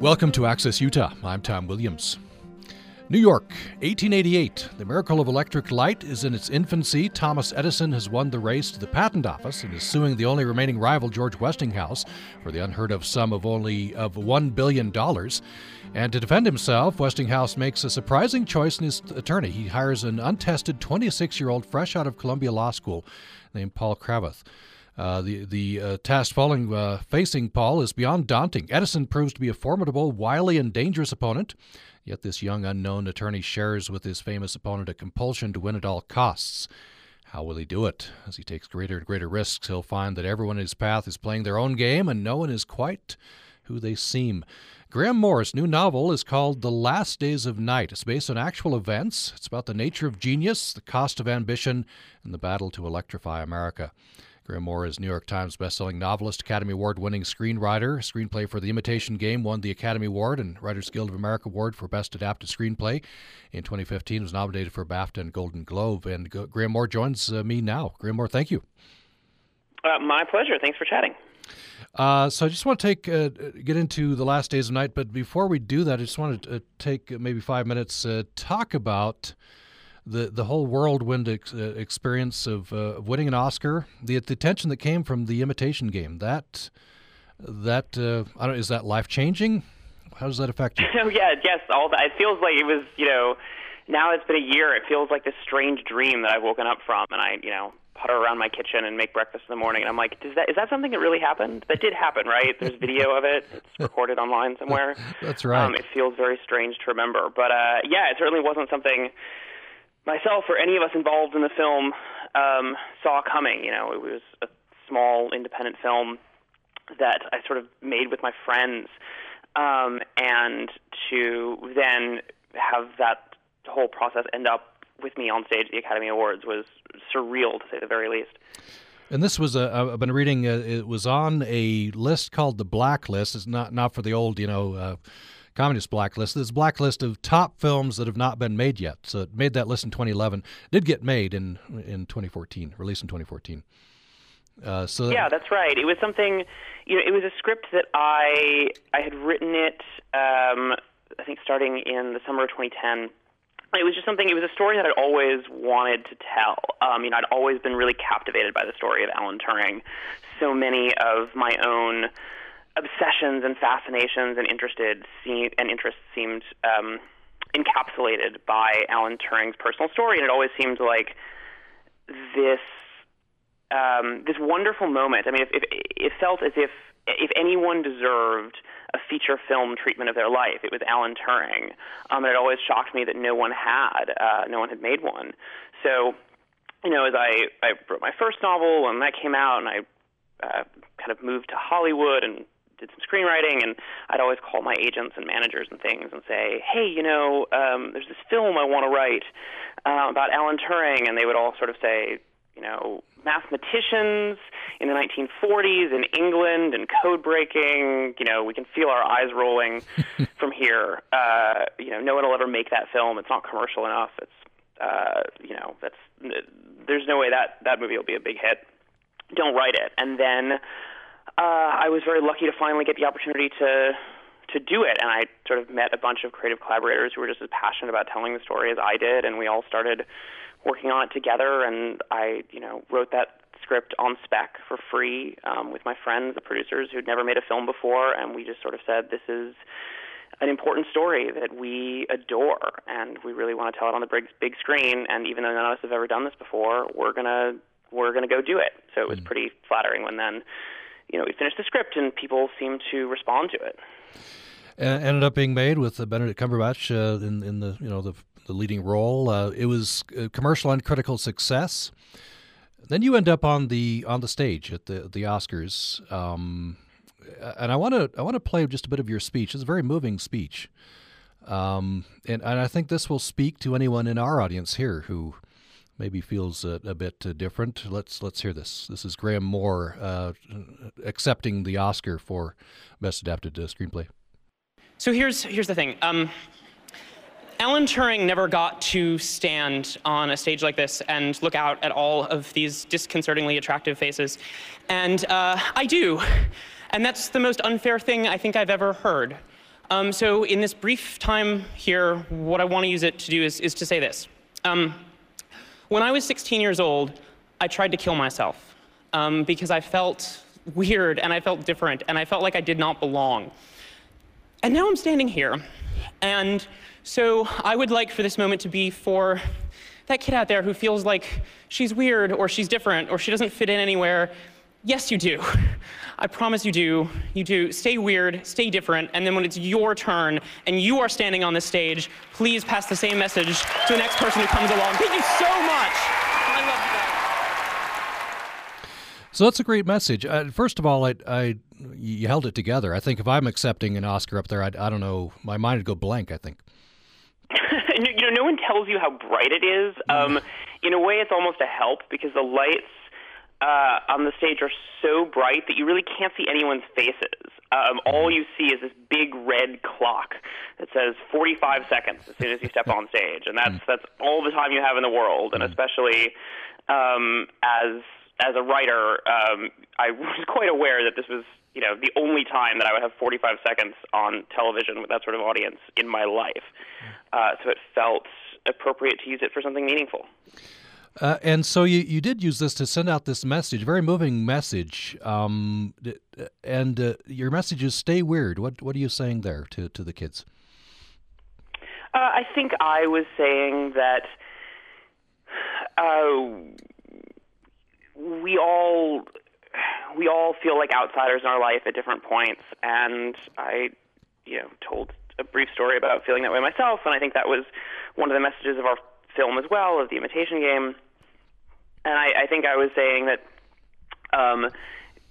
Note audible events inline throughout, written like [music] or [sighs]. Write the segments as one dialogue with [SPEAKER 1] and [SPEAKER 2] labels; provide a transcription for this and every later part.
[SPEAKER 1] Welcome to Access Utah. I'm Tom Williams. New York, 1888. The miracle of electric light is in its infancy. Thomas Edison has won the race to the patent office and is suing the only remaining rival, George Westinghouse, for the unheard of sum of only of $1 billion. And to defend himself, Westinghouse makes a surprising choice in his attorney. He hires an untested 26 year old fresh out of Columbia Law School named Paul Cravath. Uh, the the uh, task following uh, facing Paul is beyond daunting. Edison proves to be a formidable, wily, and dangerous opponent. Yet this young unknown attorney shares with his famous opponent a compulsion to win at all costs. How will he do it? As he takes greater and greater risks, he'll find that everyone in his path is playing their own game, and no one is quite who they seem. Graham Moore's new novel is called The Last Days of Night. It's based on actual events. It's about the nature of genius, the cost of ambition, and the battle to electrify America. Graham Moore is New York Times bestselling novelist, Academy Award winning screenwriter. Screenplay for The Imitation Game won the Academy Award and Writers Guild of America Award for Best Adapted Screenplay. In 2015, was nominated for BAFTA and Golden Globe. And Graham Moore joins uh, me now. Graham Moore, thank you.
[SPEAKER 2] Uh, my pleasure. Thanks for chatting.
[SPEAKER 1] Uh, so I just want to take uh, get into the last days of night, but before we do that, I just want to uh, take maybe five minutes uh, talk about the the whole whirlwind ex- uh, experience of, uh, winning an Oscar, the, the attention that came from the Imitation Game, that that uh, I don't is that life changing? How does that affect you? [laughs]
[SPEAKER 2] Oh yeah, yes, all that. It feels like it was you know. Now it's been a year. It feels like this strange dream that I've woken up from, and I you know putter around my kitchen and make breakfast in the morning. And I'm like, does that is that something that really happened? That did happen, right? There's video of it. It's [laughs] recorded online somewhere.
[SPEAKER 1] That's right. Um,
[SPEAKER 2] it feels very strange to remember, but uh, yeah, it certainly wasn't something myself or any of us involved in the film um, saw coming. You know, it was a small independent film that I sort of made with my friends, um, and to then have that whole process end up with me on stage at the Academy Awards was surreal to say the very least.
[SPEAKER 1] And this was a, I've been reading. Uh, it was on a list called the Blacklist. It's not not for the old, you know, uh, Communist Blacklist. This blacklist of top films that have not been made yet. So it made that list in 2011. Did get made in in 2014, released in 2014. Uh, so
[SPEAKER 2] yeah, that's right. It was something, you know, it was a script that I I had written it. Um, I think starting in the summer of 2010 it was just something. It was a story that I'd always wanted to tell. Um, you know, I'd always been really captivated by the story of Alan Turing. So many of my own obsessions and fascinations and interested and interests seemed um, encapsulated by Alan Turing's personal story, and it always seemed like this um, this wonderful moment. I mean, if, if, it felt as if if anyone deserved a feature film treatment of their life, it was Alan Turing. Um, and it always shocked me that no one had, uh, no one had made one. So, you know, as I, I wrote my first novel and that came out, and I uh, kind of moved to Hollywood and did some screenwriting, and I'd always call my agents and managers and things and say, "Hey, you know, um, there's this film I want to write uh, about Alan Turing," and they would all sort of say, you know, mathematicians in the 1940s in England and code breaking. You know, we can feel our eyes rolling [laughs] from here. Uh, you know, no one will ever make that film. It's not commercial enough. It's, uh, you know, that's there's no way that that movie will be a big hit. Don't write it. And then uh, I was very lucky to finally get the opportunity to to do it, and I sort of met a bunch of creative collaborators who were just as passionate about telling the story as I did, and we all started working on it together. And I, you know, wrote that script on spec for free um, with my friends, the producers who'd never made a film before, and we just sort of said, "This is." an important story that we adore and we really want to tell it on the big big screen and even though none of us have ever done this before we're going to we're going to go do it so it was mm. pretty flattering when then you know, we finished the script and people seemed to respond to it.
[SPEAKER 1] And ended up being made with Benedict Cumberbatch uh, in in the you know the the leading role. Uh, it was a commercial and critical success. Then you end up on the on the stage at the the Oscars, um, and I want to I want to play just a bit of your speech. It's a very moving speech, um, and and I think this will speak to anyone in our audience here who maybe feels a, a bit uh, different. Let's let's hear this. This is Graham Moore uh, accepting the Oscar for Best Adapted uh, Screenplay.
[SPEAKER 3] So here's here's the thing. Um, Alan Turing never got to stand on a stage like this and look out at all of these disconcertingly attractive faces, and uh, I do, and that's the most unfair thing I think I've ever heard. Um, so in this brief time here, what I want to use it to do is, is to say this. Um, when I was 16 years old, I tried to kill myself um, because I felt weird and I felt different and I felt like I did not belong. And now I'm standing here. And so I would like for this moment to be for that kid out there who feels like she's weird or she's different or she doesn't fit in anywhere. Yes, you do. I promise you do. You do. Stay weird, stay different, and then when it's your turn and you are standing on the stage, please pass the same message to the next person who comes along. Thank you so much. I love you guys.
[SPEAKER 1] So that's a great message. Uh, first of all, I, I you held it together. I think if I'm accepting an Oscar up there, I, I don't know, my mind would go blank. I think. [laughs]
[SPEAKER 2] you know, no one tells you how bright it is. Um, in a way, it's almost a help because the lights uh, on the stage are so bright that you really can't see anyone's faces. Um, all you see is this big red clock that says 45 seconds as soon as you step on [laughs] stage, and that's that's all the time you have in the world. And especially um, as as a writer, um, I [laughs] was quite aware that this was you know the only time that I would have 45 seconds on television with that sort of audience in my life. Uh, so it felt appropriate to use it for something meaningful.
[SPEAKER 1] Uh, and so you, you did use this to send out this message, very moving message. Um, and uh, your message is stay weird. What what are you saying there to, to the kids?
[SPEAKER 2] Uh, I think I was saying that uh, we all we all feel like outsiders in our life at different points, and I, you know, told a brief story about feeling that way myself, and I think that was one of the messages of our film as well, of the Imitation Game. And I, I think I was saying that, um,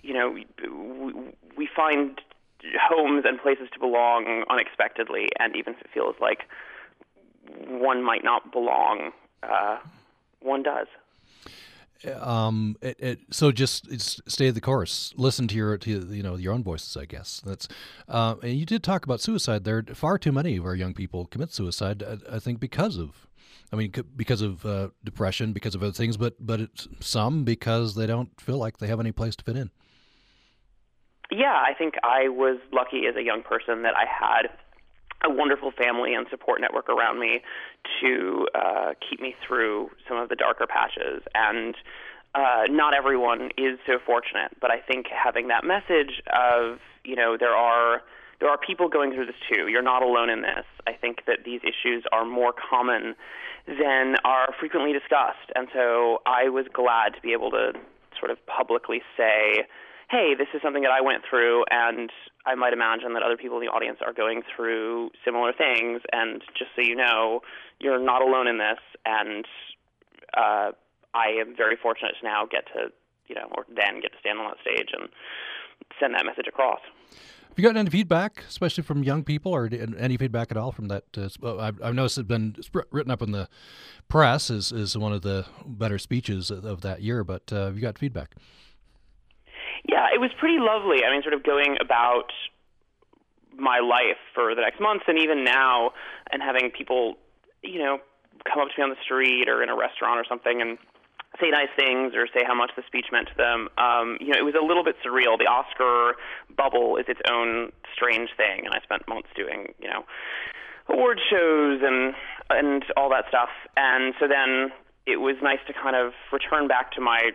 [SPEAKER 2] you know, we, we find homes and places to belong unexpectedly, and even if it feels like one might not belong, uh, one does.
[SPEAKER 1] Um, it, it, so just stay the course. Listen to your to you know your own voices. I guess that's. Uh, and you did talk about suicide. There, far too many of our young people commit suicide. I, I think because of I mean, because of uh, depression, because of other things, but but some because they don't feel like they have any place to fit in.
[SPEAKER 2] Yeah, I think I was lucky as a young person that I had a wonderful family and support network around me to uh, keep me through some of the darker patches. And uh, not everyone is so fortunate, but I think having that message of you know there are there are people going through this too. You're not alone in this. I think that these issues are more common than are frequently discussed. And so I was glad to be able to sort of publicly say, hey, this is something that I went through, and I might imagine that other people in the audience are going through similar things. And just so you know, you're not alone in this. And uh, I am very fortunate to now get to, you know, or then get to stand on that stage and send that message across.
[SPEAKER 1] You gotten any feedback, especially from young people, or any feedback at all from that? Uh, I've, I've, noticed it's been written up in the press as, as one of the better speeches of, of that year, but uh, have you got feedback?
[SPEAKER 2] Yeah, it was pretty lovely. I mean, sort of going about my life for the next months and even now, and having people, you know, come up to me on the street or in a restaurant or something and say nice things or say how much the speech meant to them. Um, you know, it was a little bit surreal. The Oscar bubble is its own strange thing, and I spent months doing, you know, award shows and and all that stuff. And so then it was nice to kind of return back to my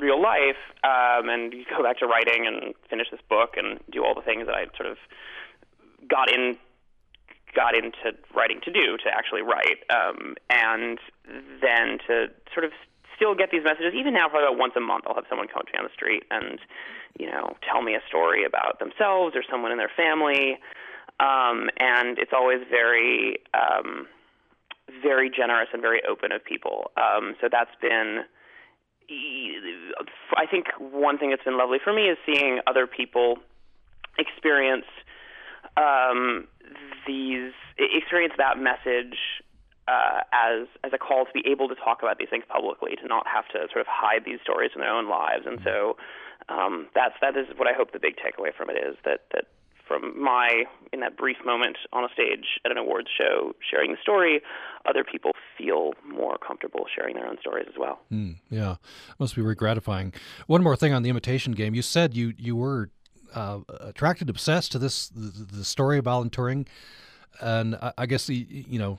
[SPEAKER 2] real life um, and go back to writing and finish this book and do all the things that I sort of got in got into writing to do to actually write um, and then to sort of still get these messages. Even now, probably about once a month, I'll have someone come up to me on the street and, you know, tell me a story about themselves or someone in their family. Um, and it's always very, um, very generous and very open of people. Um, so that's been, I think, one thing that's been lovely for me is seeing other people experience um, these experience that message uh, as as a call to be able to talk about these things publicly, to not have to sort of hide these stories in their own lives. And so um, that's that is what I hope the big takeaway from it is that that from my in that brief moment on a stage at an awards show sharing the story, other people feel more comfortable sharing their own stories as well.
[SPEAKER 1] Mm, yeah, must be very gratifying. One more thing on the imitation game. You said you you were uh, attracted, obsessed to this the, the, story of Alan Turing, and I, I guess you know,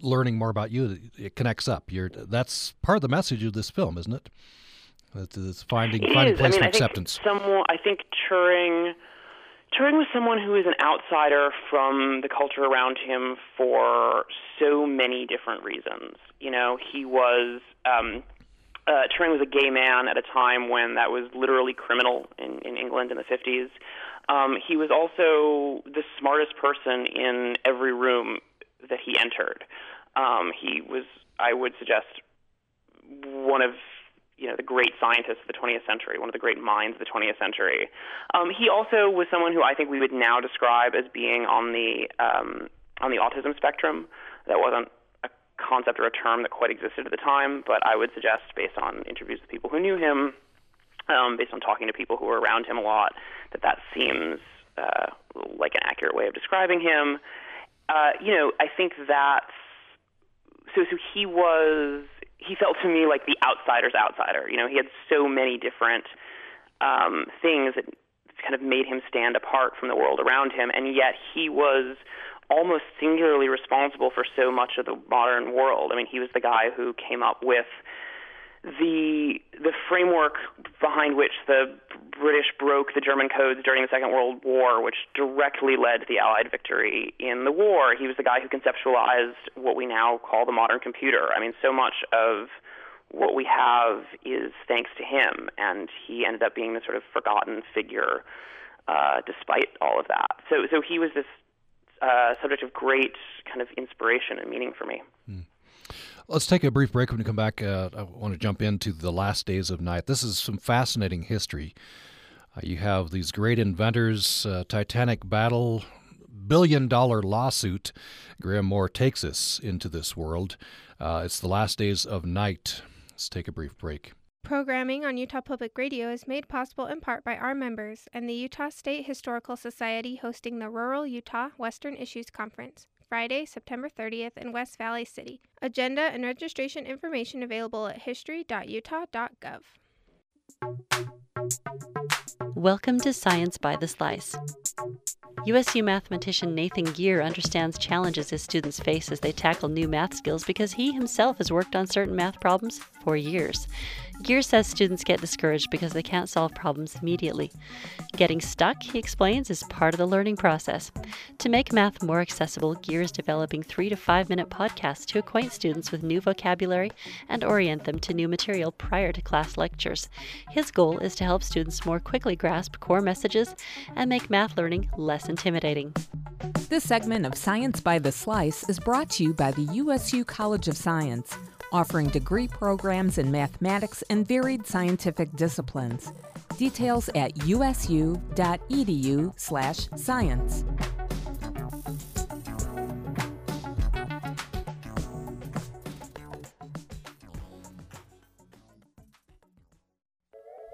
[SPEAKER 1] learning more about you, it connects up. You're that's part of the message of this film, isn't it? It's finding
[SPEAKER 2] it
[SPEAKER 1] finding
[SPEAKER 2] is.
[SPEAKER 1] place
[SPEAKER 2] I mean,
[SPEAKER 1] of
[SPEAKER 2] I
[SPEAKER 1] acceptance.
[SPEAKER 2] Someone, I think Turing. Turing was someone who is an outsider from the culture around him for so many different reasons. You know, he was um, uh, Turing was a gay man at a time when that was literally criminal in, in England in the 50s. Um, he was also the smartest person in every room that he entered. Um, he was, I would suggest, one of you know the great scientists of the 20th century, one of the great minds of the 20th century. Um, he also was someone who I think we would now describe as being on the um, on the autism spectrum. That wasn't a concept or a term that quite existed at the time, but I would suggest, based on interviews with people who knew him, um, based on talking to people who were around him a lot, that that seems uh, like an accurate way of describing him. Uh, you know, I think that's so. So he was he felt to me like the outsider's outsider. You know, he had so many different um, things that kind of made him stand apart from the world around him, and yet he was almost singularly responsible for so much of the modern world. I mean, he was the guy who came up with the the framework behind which the British broke the German codes during the Second World War, which directly led to the Allied victory in the war. He was the guy who conceptualized what we now call the modern computer. I mean, so much of what we have is thanks to him, and he ended up being the sort of forgotten figure uh, despite all of that. So, so he was this uh, subject of great kind of inspiration and meaning for me.
[SPEAKER 1] Mm. Let's take a brief break. When we come back, uh, I want to jump into the last days of night. This is some fascinating history. Uh, you have these great inventors, uh, Titanic battle, billion dollar lawsuit. Graham Moore takes us into this world. Uh, it's the last days of night. Let's take a brief break.
[SPEAKER 4] Programming on Utah Public Radio is made possible in part by our members and the Utah State Historical Society hosting the Rural Utah Western Issues Conference. Friday, September 30th in West Valley City. Agenda and registration information available at history.utah.gov.
[SPEAKER 5] Welcome to Science by the Slice. USU mathematician Nathan Geer understands challenges his students face as they tackle new math skills because he himself has worked on certain math problems for years. Geer says students get discouraged because they can't solve problems immediately. Getting stuck, he explains, is part of the learning process. To make math more accessible, Geer is developing three to five minute podcasts to acquaint students with new vocabulary and orient them to new material prior to class lectures. His goal is to help students more quickly grasp core messages and make math learning less intimidating.
[SPEAKER 6] This segment of Science by the Slice is brought to you by the USU College of Science offering degree programs in mathematics and varied scientific disciplines. Details at usu.edu/science.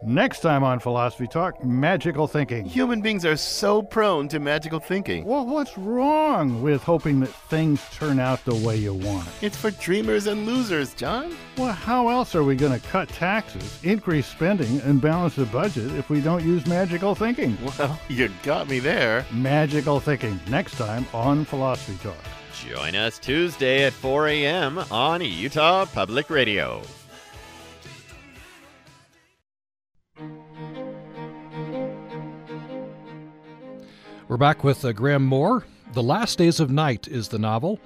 [SPEAKER 7] Next time on Philosophy Talk, magical thinking.
[SPEAKER 8] Human beings are so prone to magical thinking.
[SPEAKER 7] Well, what's wrong with hoping that things turn out the way you want?
[SPEAKER 8] It's for dreamers and losers, John.
[SPEAKER 7] Well, how else are we going to cut taxes, increase spending, and balance the budget if we don't use magical thinking?
[SPEAKER 8] Well, you got me there.
[SPEAKER 7] Magical thinking, next time on Philosophy Talk.
[SPEAKER 9] Join us Tuesday at 4 a.m. on Utah Public Radio.
[SPEAKER 1] We're back with uh, Graham Moore. The Last Days of Night is the novel.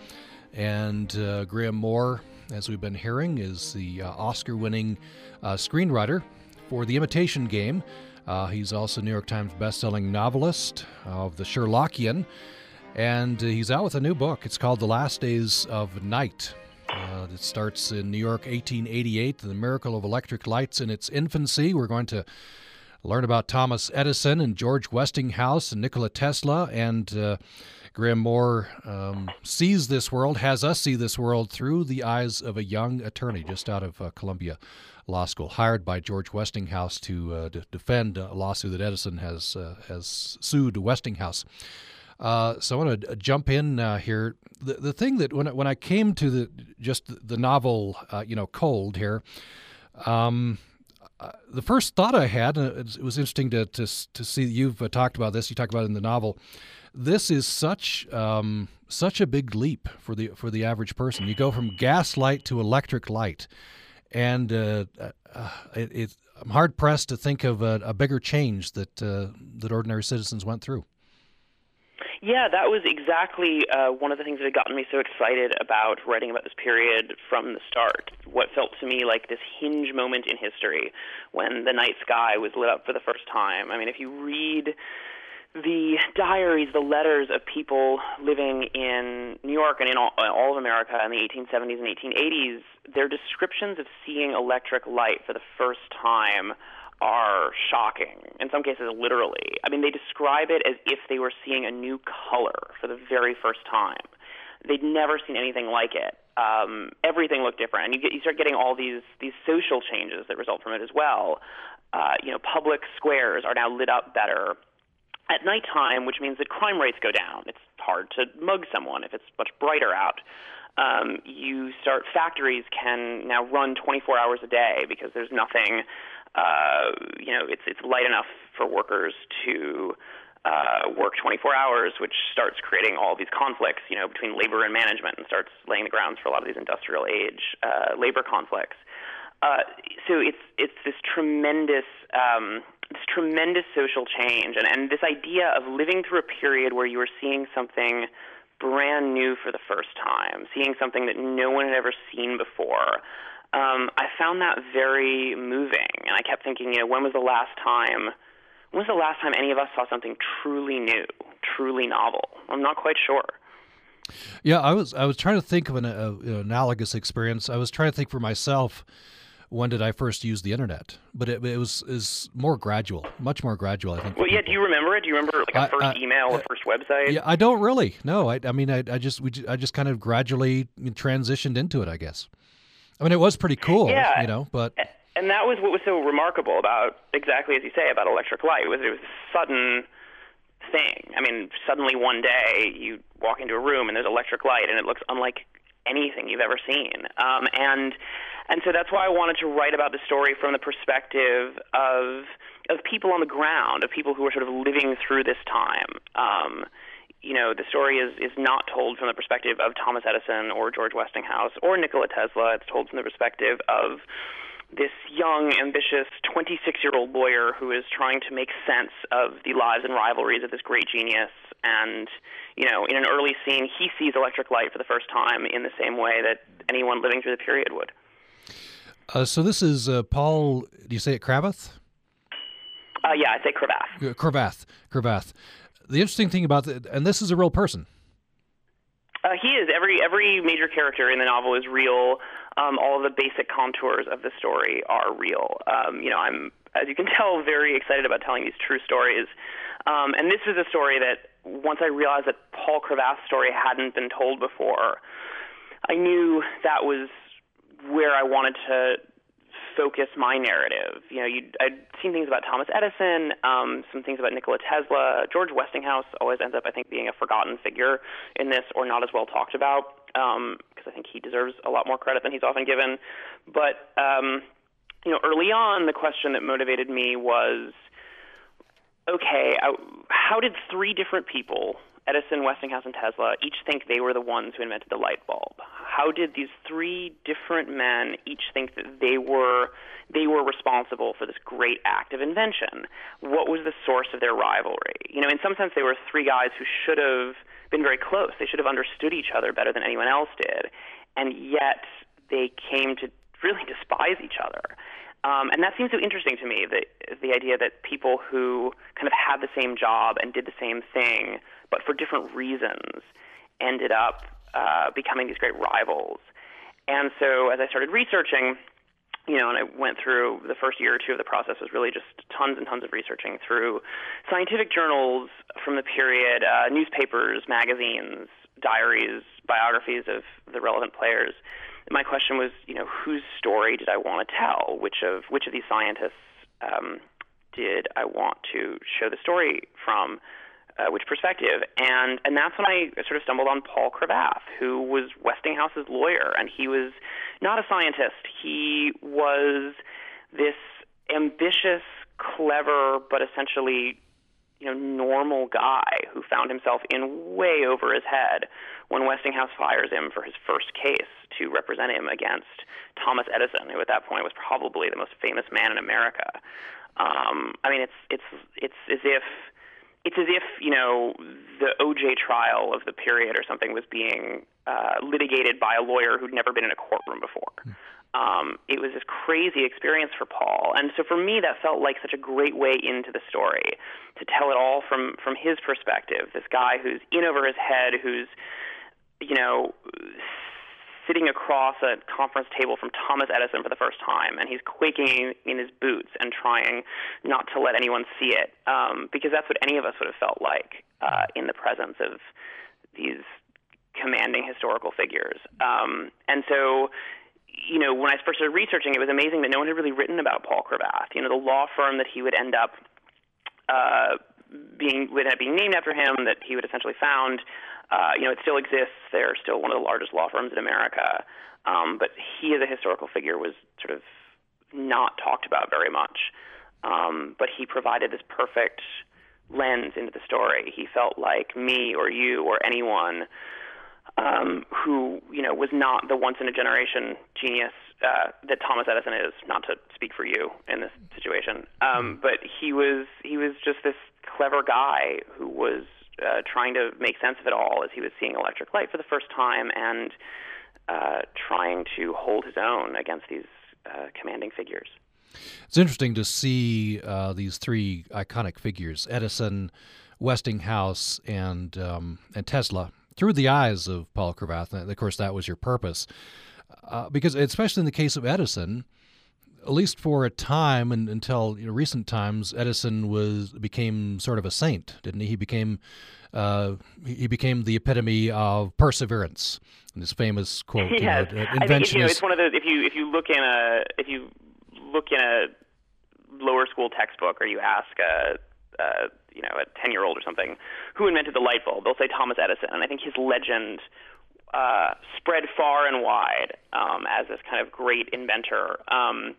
[SPEAKER 1] And uh, Graham Moore, as we've been hearing, is the uh, Oscar winning uh, screenwriter for The Imitation Game. Uh, he's also New York Times bestselling novelist of the Sherlockian. And uh, he's out with a new book. It's called The Last Days of Night. it starts in New York, 1888, the miracle of electric lights in its infancy. We're going to learn about Thomas Edison and George Westinghouse and Nikola Tesla. And uh, Graham Moore um, sees this world, has us see this world through the eyes of a young attorney just out of uh, Columbia Law School, hired by George Westinghouse to, uh, to defend a lawsuit that Edison has uh, has sued Westinghouse. Uh, so I want to jump in uh, here. The the thing that when when I came to the just the novel, uh, you know, cold here, um, uh, the first thought I had, and it was interesting to to, to see you've uh, talked about this. You talked about it in the novel. This is such um, such a big leap for the for the average person. You go from gas light to electric light, and uh, uh it, it, I'm hard pressed to think of a, a bigger change that uh, that ordinary citizens went through.
[SPEAKER 2] Yeah, that was exactly uh, one of the things that had gotten me so excited about writing about this period from the start. What felt to me like this hinge moment in history when the night sky was lit up for the first time. I mean, if you read the diaries, the letters of people living in New York and in all, all, of America in the 1870s and 1880s, their descriptions of seeing electric light for the first time are shocking, in some cases, literally. I mean, they describe it as if they were seeing a new color for the very first time. They'd never seen anything like it. Um, everything looked different, and you get you start getting all these these social changes that result from it as well. Uh, you know, public squares are now lit up better at nighttime, which means that crime rates go down. It's hard to mug someone if it's much brighter out. Um, you start factories can now run 24 hours a day because there's nothing, uh, you know, it's it's light enough for workers to uh, work 24 hours, which starts creating all these conflicts, you know, between labor and management, and starts laying the grounds for a lot of these industrial age uh, labor conflicts. Uh, so it's it's this tremendous um, this tremendous social change, and, and this idea of living through a period where you are seeing something brand new for the first time, seeing something that no one had ever seen before. Um, I found that very moving, and I kept thinking, you know, when was the last time? When was the last time any of us saw something truly new, truly novel? I'm not quite sure.
[SPEAKER 1] Yeah, I was I was trying to think of an uh, analogous experience. I was trying to think for myself when did I first use the internet? But it, it was is more gradual, much more gradual. I think.
[SPEAKER 2] Well, yeah. Do you remember it? Do you remember like a I, first I, email, a first website?
[SPEAKER 1] Yeah, I don't really. No, I, I mean, I, I just we I just kind of gradually transitioned into it. I guess. I mean, it was pretty cool.
[SPEAKER 2] Yeah.
[SPEAKER 1] You know, but.
[SPEAKER 2] And that was what was so remarkable about exactly as you say about electric light was it was a sudden thing. I mean, suddenly one day you walk into a room and there's electric light and it looks unlike anything you've ever seen. Um, and and so that's why I wanted to write about the story from the perspective of of people on the ground, of people who are sort of living through this time. Um, you know, the story is is not told from the perspective of Thomas Edison or George Westinghouse or Nikola Tesla. It's told from the perspective of this young, ambitious 26 year old lawyer who is trying to make sense of the lives and rivalries of this great genius. And, you know, in an early scene, he sees electric light for the first time in the same way that anyone living through the period would.
[SPEAKER 1] Uh, so this is uh, Paul. Do you say it Cravath?
[SPEAKER 2] Uh, yeah, I say Cravath.
[SPEAKER 1] Cravath. Cravath. The interesting thing about it, and this is a real person.
[SPEAKER 2] Uh, he is. Every every major character in the novel is real. Um, all of the basic contours of the story are real. Um, you know, I'm, as you can [laughs] tell, very excited about telling these true stories. Um, and this is a story that once I realized that Paul Cravath's story hadn't been told before, I knew that was where I wanted to focus my narrative. You know, you I'd seen things about Thomas Edison, um, some things about Nikola Tesla. George Westinghouse always ends up, I think, being a forgotten figure in this, or not as well talked about, because um, I think he deserves a lot more credit than he's often given. But um, you know, early on, the question that motivated me was, okay, I, how did three different people Edison, Westinghouse, and Tesla each think they were the ones who invented the light bulb. How did these three different men each think that they were they were responsible for this great act of invention? What was the source of their rivalry? You know, in some sense, they were three guys who should have been very close. They should have understood each other better than anyone else did, and yet they came to really despise each other. Um, and that seems so interesting to me, the, the idea that people who kind of had the same job and did the same thing, but for different reasons, ended up uh, becoming these great rivals. And so as I started researching, you know, and I went through the first year or two of the process was really just tons and tons of researching through scientific journals from the period, uh, newspapers, magazines, diaries, biographies of the relevant players my question was, you know, whose story did I want to tell? Which of which of these scientists um, did I want to show the story from? Uh, which perspective? And and that's when I sort of stumbled on Paul Cravath, who was Westinghouse's lawyer, and he was not a scientist. He was this ambitious, clever, but essentially you know, normal guy who found himself in way over his head when Westinghouse fires him for his first case to represent him against Thomas Edison, who at that point was probably the most famous man in America. Um, I mean, it's it's it's as if it's as if you know the OJ trial of the period or something was being uh, litigated by a lawyer who'd never been in a courtroom before. Mm um, it was this crazy experience for Paul. And so for me, that felt like such a great way into the story to tell it all from from his perspective. This guy who's in over his head, who's you know sitting across a conference table from Thomas Edison for the first time, and he's quaking in his boots and trying not to let anyone see it, um, because that's what any of us would have felt like uh, in the presence of these commanding historical figures. Um, and so you know, when I first started researching, it was amazing that no one had really written about Paul Cravath. You know, the law firm that he would end up uh, being would end up being named after him, that he would essentially found. Uh, you know, it still exists. They're still one of the largest law firms in America. Um, but he, as a historical figure, was sort of not talked about very much. Um, but he provided this perfect lens into the story. He felt like me or you or anyone um, who you know was not the once in a generation genius uh, that Thomas Edison is. Not to speak for you in this situation, um, but he was he was just this clever guy who was uh, trying to make sense of it all as he was seeing electric light for the first time and uh, trying to hold his own against these uh, commanding figures.
[SPEAKER 1] It's interesting to see uh, these three iconic figures: Edison, Westinghouse, and um, and Tesla through the eyes of Paul Cravath. And of course, that was your purpose. Uh, because, especially in the case of Edison, at least for a time and until you know, recent times, Edison was became sort of a saint, didn't he? He became uh, he became the epitome of perseverance. And his famous quote,
[SPEAKER 2] yes.
[SPEAKER 1] you know,
[SPEAKER 2] invention I think, you know, it's one of those. If you if you look in a if you look in a lower school textbook or you ask a, a you know, a 10 year old or something, who invented the light bulb, they'll say Thomas Edison. And I think his legend uh, spread far and wide um, as this kind of great inventor. Um,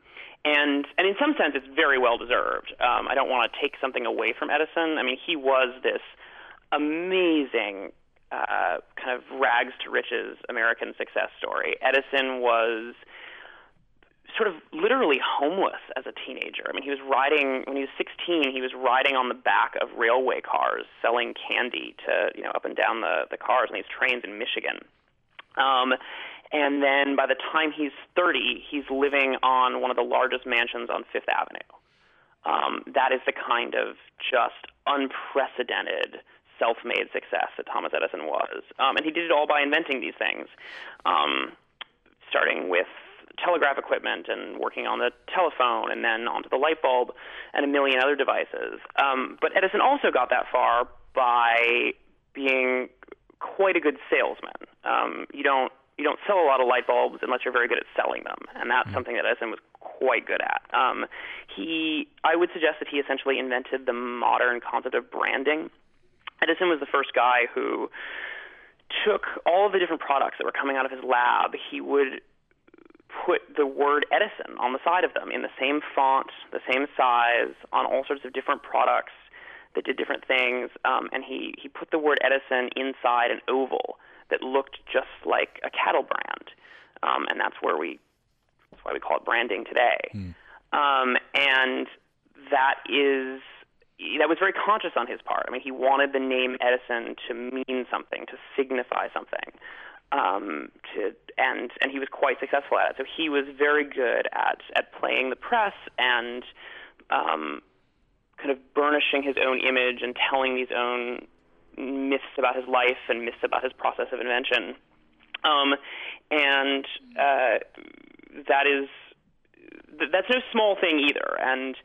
[SPEAKER 2] and, and in some sense, it's very well deserved. Um, I don't want to take something away from Edison. I mean, he was this amazing uh, kind of rags to riches American success story. Edison was sort of literally homeless as a teenager. I mean, he was riding when he was 16. He was riding on the back of railway cars, selling candy to you know up and down the the cars on these trains in Michigan. Um, and then by the time he's 30, he's living on one of the largest mansions on Fifth Avenue. Um, that is the kind of just unprecedented self-made success that Thomas Edison was, um, and he did it all by inventing these things, um, starting with telegraph equipment and working on the telephone and then onto the light bulb and a million other devices. Um, but Edison also got that far by being quite a good salesman. Um, you don't you don't sell a lot of light bulbs unless you're very good at selling them, and that's mm-hmm. something that Edison was quite good at. Um, he, I would suggest that he essentially invented the modern concept of branding. Edison was the first guy who took all the different products that were coming out of his lab. He would put the word Edison on the side of them in the same font, the same size, on all sorts of different products that did different things. Um, and he, he put the word Edison inside an oval that looked just like a cattle brand. Um, and that's where we that's why we call it branding today. Mm. Um, and that is that was very conscious on his part. I mean, he wanted the name Edison to mean something, to signify something um, to and and he was quite successful at it. So he was very good at at playing the press and um, kind of burnishing his own image and telling these own myths about his life and myths about his process of invention. Um, and uh, that is that's no small thing either, and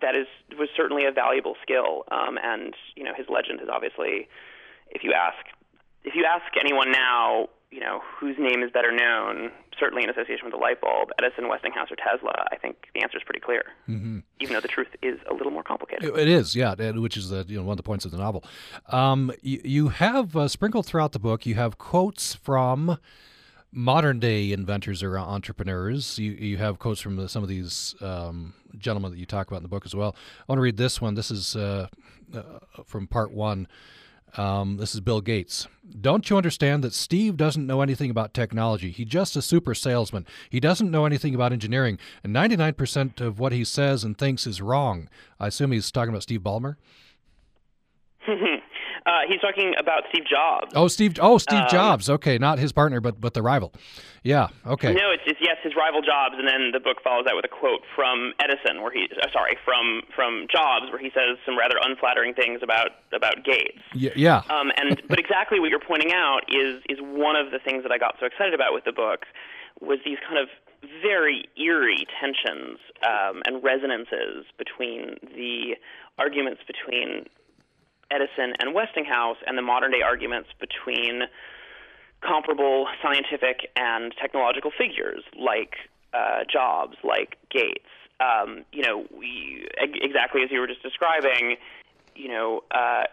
[SPEAKER 2] that is was certainly a valuable skill. Um, and you know, his legend is obviously, if you ask if you ask anyone now, you know, whose name is better known, certainly in association with the light bulb, Edison, Westinghouse, or Tesla, I think the answer is pretty clear. Mm-hmm. Even though the truth is a little more complicated.
[SPEAKER 1] It is, yeah, which is the, you know, one of the points of the novel. Um, you, you, have uh, sprinkled throughout the book, you have quotes from modern day inventors or entrepreneurs. You you have quotes from the, some of these um, gentlemen that you talk about in the book as well. I want to read this one. This is uh, uh, from part one. Um, this is Bill Gates. Don't you understand that Steve doesn't know anything about technology? He's just a super salesman. He doesn't know anything about engineering, and 99% of what he says and thinks is wrong. I assume he's talking about Steve Ballmer. [laughs]
[SPEAKER 2] Uh, he's talking about Steve Jobs.
[SPEAKER 1] Oh, Steve. Oh, Steve
[SPEAKER 2] Um,
[SPEAKER 1] Jobs. Okay, not his partner, but but the rival. Yeah. Okay.
[SPEAKER 2] No, it's, it's yes, his rival Jobs, and then the book follows that with a quote from Edison, where he, uh, sorry, from from Jobs, where he says some rather unflattering things about about Gates.
[SPEAKER 1] Y- yeah.
[SPEAKER 2] Um, and but exactly what you're pointing out is is one of the things that I got so excited about with the book was these kind of very eerie tensions um, and resonances between the arguments between Edison and Westinghouse and the modern day arguments between comparable scientific and technological figures like uh, Jobs, like Gates. Um, you know, we, exactly as you were just describing, you know, uh,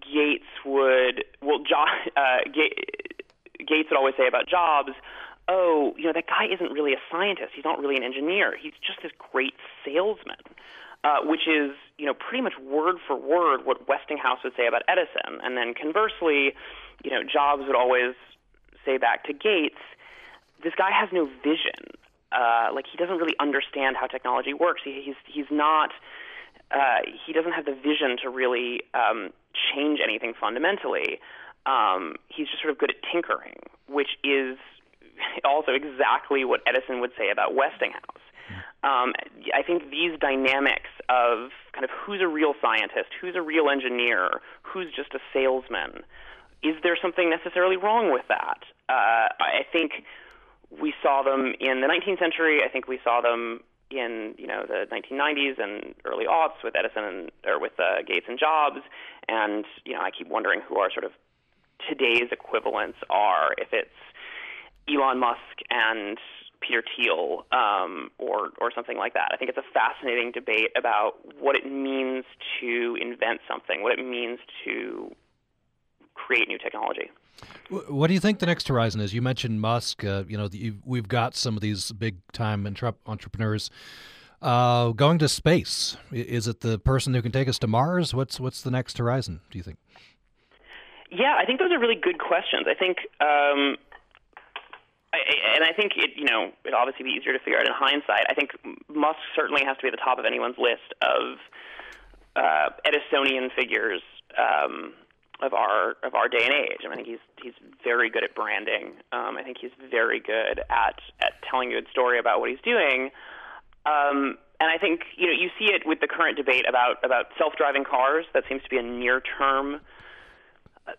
[SPEAKER 2] Gates would, well, jo- uh, Ga- Gates would always say about Jobs, oh, you know, that guy isn't really a scientist. He's not really an engineer. He's just this great salesman, uh, which is, you know, pretty much word for word what Westinghouse would say about Edison. And then conversely, you know, Jobs would always say back to Gates, this guy has no vision. Uh, like he doesn't really understand how technology works. He, he's he's not. Uh, he doesn't have the vision to really um, change anything fundamentally. Um, he's just sort of good at tinkering, which is [laughs] also exactly what Edison would say about Westinghouse. Um, I think these dynamics of kind of who's a real scientist, who's a real engineer, who's just a salesman, is there something necessarily wrong with that? Uh, I think we saw them in the 19th century. I think we saw them in you know the 1990s and early aughts with Edison and or with uh, Gates and Jobs. And you know I keep wondering who our sort of today's equivalents are. If it's Elon Musk and Peter Thiel um, or or something like that. I think it's a fascinating debate about what it means to invent something, what it means to create new technology.
[SPEAKER 1] What do you think the next horizon is? You mentioned Musk. Uh, you know, the, we've got some of these big time entre- entrepreneurs uh, going to space. Is it the person who can take us to Mars? What's what's the next horizon? Do you think?
[SPEAKER 2] Yeah, I think those are really good questions. I think, um, And I think it, you know, it'd obviously be easier to figure out in hindsight. I think Musk certainly has to be at the top of anyone's list of uh, Edisonian figures um, of our of our day and age. I, mean, I think he's he's very good at branding. Um, I think he's very good at at telling a good story about what he's doing. Um, and I think you know you see it with the current debate about about self-driving cars. That seems to be a near-term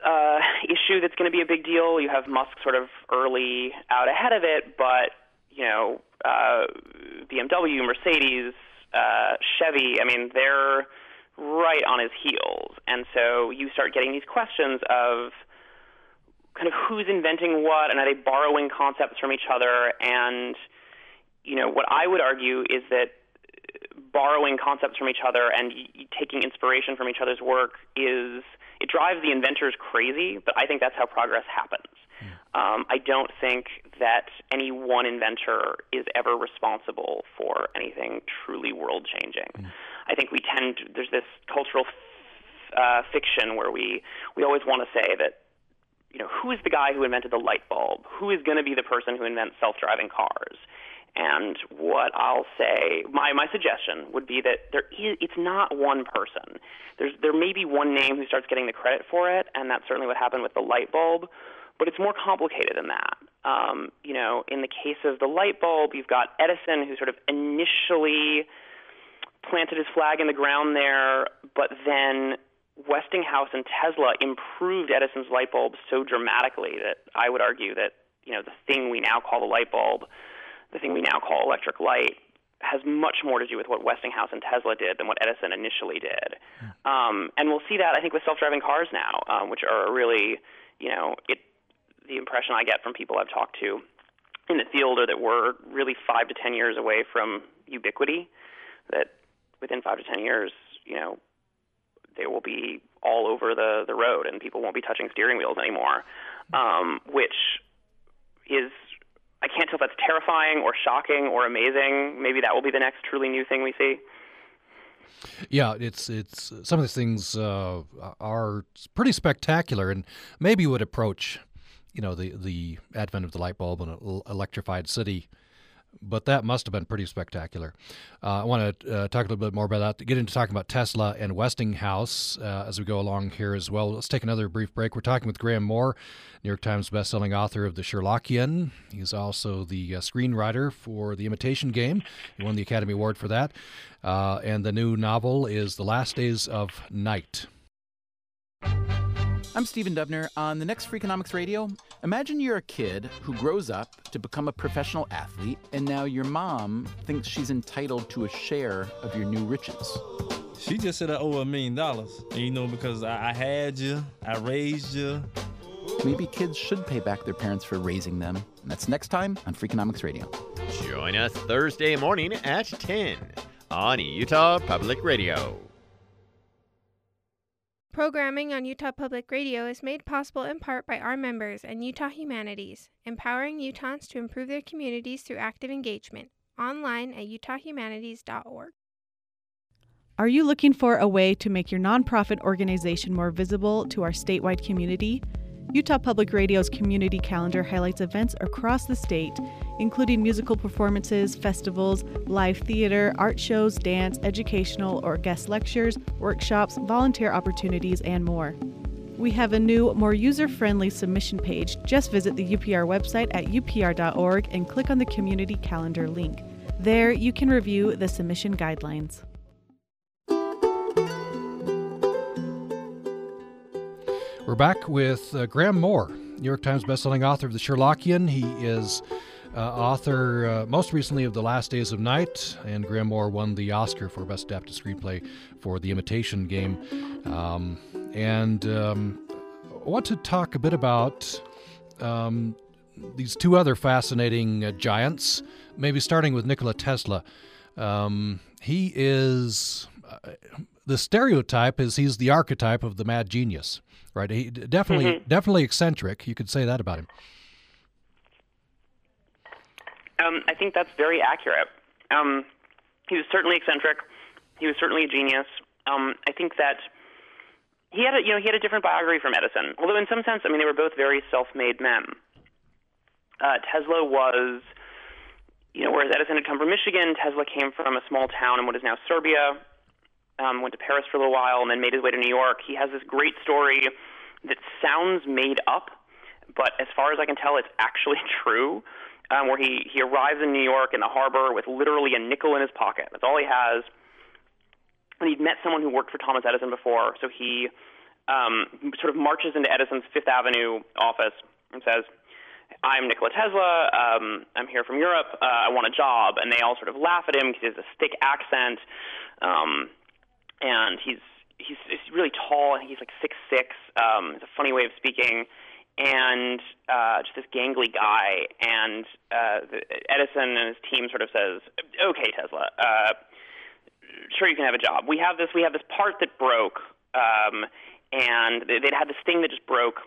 [SPEAKER 2] uh, issue that's going to be a big deal. You have Musk sort of early out ahead of it, but you know uh, BMW, Mercedes, uh, Chevy. I mean, they're right on his heels, and so you start getting these questions of kind of who's inventing what, and are they borrowing concepts from each other? And you know, what I would argue is that borrowing concepts from each other and y- taking inspiration from each other's work is it drives the inventors crazy, but I think that's how progress happens. Um, I don't think that any one inventor is ever responsible for anything truly world changing. I think we tend to, there's this cultural f- uh, fiction where we we always want to say that you know who is the guy who invented the light bulb? Who is going to be the person who invents self-driving cars? And what I'll say, my my suggestion would be that there is it's not one person. There's there may be one name who starts getting the credit for it, and that's certainly what happened with the light bulb. But it's more complicated than that. Um, you know, in the case of the light bulb, you've got Edison, who sort of initially planted his flag in the ground there, but then Westinghouse and Tesla improved Edison's light bulb so dramatically that I would argue that you know the thing we now call the light bulb, the thing we now call electric light, has much more to do with what Westinghouse and Tesla did than what Edison initially did. Um, and we'll see that I think with self-driving cars now, um, which are really, you know, it. The impression I get from people I've talked to in the field are that we're really five to ten years away from ubiquity. That within five to ten years, you know, they will be all over the the road, and people won't be touching steering wheels anymore. Um, which is I can't tell if that's terrifying or shocking or amazing. Maybe that will be the next truly new thing we see.
[SPEAKER 1] Yeah, it's it's some of these things uh, are pretty spectacular, and maybe would approach, you know, the the advent of the light bulb in an electrified city but that must have been pretty spectacular. Uh, I want to uh, talk a little bit more about that, get into talking about Tesla and Westinghouse uh, as we go along here as well. Let's take another brief break. We're talking with Graham Moore, New York Times bestselling author of The Sherlockian. He's also the uh, screenwriter for The Imitation Game. He won the Academy Award for that. Uh, and the new novel is The Last Days of Night.
[SPEAKER 10] I'm Stephen Dubner. On the next Freakonomics Radio, imagine you're a kid who grows up to become a professional athlete, and now your mom thinks she's entitled to a share of your new riches.
[SPEAKER 11] She just said I owe a million dollars. You know, because I, I had you, I raised you.
[SPEAKER 10] Maybe kids should pay back their parents for raising them. And that's next time on Freakonomics Radio.
[SPEAKER 9] Join us Thursday morning at 10 on Utah Public Radio.
[SPEAKER 4] Programming on Utah Public Radio is made possible in part by our members and Utah Humanities, empowering Utahns to improve their communities through active engagement. Online at utahhumanities.org.
[SPEAKER 12] Are you looking for a way to make your nonprofit organization more visible to our statewide community? Utah Public Radio's community calendar highlights events across the state, including musical performances, festivals, live theater, art shows, dance, educational or guest lectures, workshops, volunteer opportunities, and more. We have a new, more user friendly submission page. Just visit the UPR website at upr.org and click on the community calendar link. There, you can review the submission guidelines.
[SPEAKER 1] We're back with uh, Graham Moore, New York Times bestselling author of The Sherlockian. He is uh, author uh, most recently of The Last Days of Night, and Graham Moore won the Oscar for Best Adapted Screenplay for The Imitation Game. Um, and um, I want to talk a bit about um, these two other fascinating uh, giants, maybe starting with Nikola Tesla. Um, he is the stereotype is he's the archetype of the mad genius right? He definitely mm-hmm. definitely eccentric. You could say that about him.
[SPEAKER 2] Um, I think that's very accurate. Um, he was certainly eccentric. He was certainly a genius. Um, I think that he had a you know he had a different biography from Edison. Although in some sense, I mean, they were both very self-made men. Uh, Tesla was, you know, whereas Edison had come from Michigan, Tesla came from a small town in what is now Serbia um, went to Paris for a little while, and then made his way to New York. He has this great story that sounds made up, but as far as I can tell, it's actually [laughs] true. Um, where he he arrives in New York in the harbor with literally a nickel in his pocket. That's all he has. And he'd met someone who worked for Thomas Edison before, so he um, sort of marches into Edison's Fifth Avenue office and says, I'm Nikola Tesla. Um, I'm here from Europe. Uh, I want a job. And they all sort of laugh at him because he has a thick accent. Um, and he's he's, he's really tall. and he's like six six. Um, it's a funny way of speaking, and uh, just this gangly guy. And uh, Edison and his team sort of says, "Okay, Tesla, uh, sure you can have a job. We have this. We have this part that broke, um, and they'd had this thing that just broke."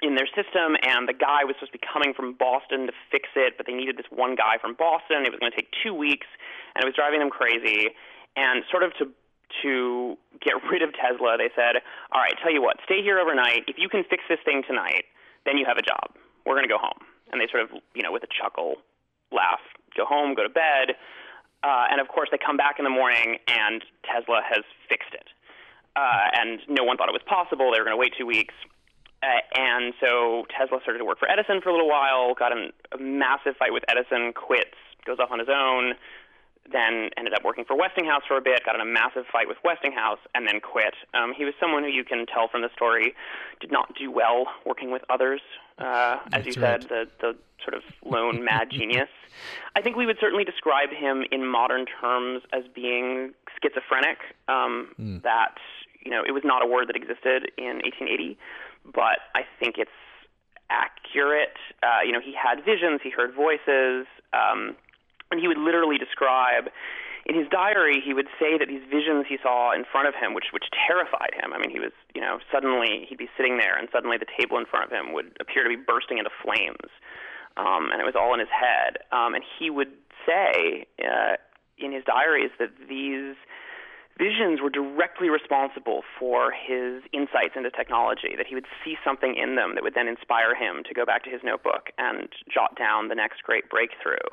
[SPEAKER 2] in their system, and the guy was supposed to be coming from Boston to fix it, but they needed this one guy from Boston. It was going to take two weeks, and it was driving them crazy. And sort of to to get [laughs] rid of Tesla, they said, all right, tell you what, stay here overnight. If you can fix this thing tonight, then you have a job. We're going to go home. And they sort of, you know, with a chuckle, laugh, go home, go to bed. Uh, and of course, they come back in the morning and Tesla has fixed it. Uh, and no one thought it was possible. They were going to wait two weeks. Uh, and so Tesla started to work for Edison for a little while, got in a massive fight with Edison, quits, goes off on his own, then ended up working for Westinghouse for a bit, got in a massive fight with Westinghouse, and then quit. Um, he was someone who you can tell from the story did not do well working with others. Uh, as you right. said, the, the sort of lone [laughs] mad genius. I think we would certainly describe him in modern terms as being schizophrenic. Um, mm. That you know, it was not a word that existed in 1880, but I think it's accurate. Uh, you know, he had visions, he heard voices. Um, and he would literally describe in his diary he would say that these visions he saw in front of him which which terrified him i mean he was you know suddenly he'd be sitting there and suddenly the table in front of him would appear to be bursting into flames um, and it was all in his head. Um, and he would say uh, in his diaries that these visions were directly responsible for his insights into technology, that he would see something in them that would then inspire him to go back to his notebook and jot down the next great breakthrough.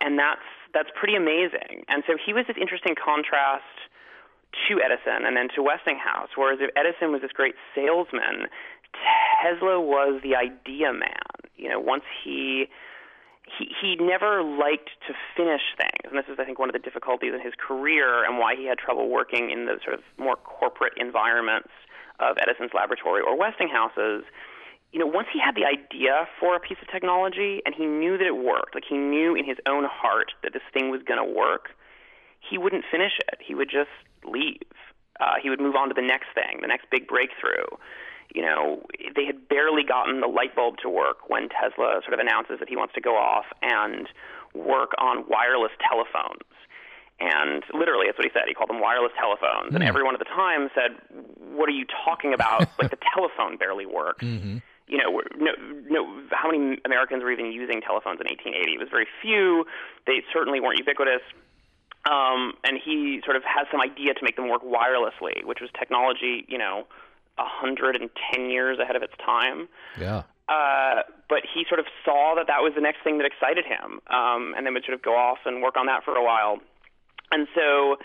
[SPEAKER 2] And that's that's pretty amazing. And so he was this interesting contrast to Edison and then to Westinghouse, whereas if Edison was this great salesman, Tesla was the idea man. You know, once he he he never liked to finish things, and this is I think one of the difficulties in his career and why he had trouble working in the sort of more corporate environments of Edison's laboratory or Westinghouse's. You know, once he had the idea for a piece of technology and he knew that it worked, like he knew in his own heart that this thing was going to work, he wouldn't finish it. He would just leave. Uh, he would move on to the next thing, the next big breakthrough you know, they had barely gotten the light bulb to work when Tesla sort of announces that he wants to go off and work on wireless telephones. And literally, that's what he said. He called them wireless telephones. Mm. And hmm. everyone at the time said, What are you talking about? [laughs] like, the telephone barely works. Mm-hmm. You know, no, no, how many Americans were even using telephones in 1880? It was very few. They certainly weren't ubiquitous. Um, and he sort of has some idea to make them work wirelessly, which was technology, you know, 110 years ahead of its time.
[SPEAKER 1] Yeah.
[SPEAKER 2] Uh, but he sort of saw that that was the next thing that excited him, um, and then would sort of go off and work on that for a while. And so,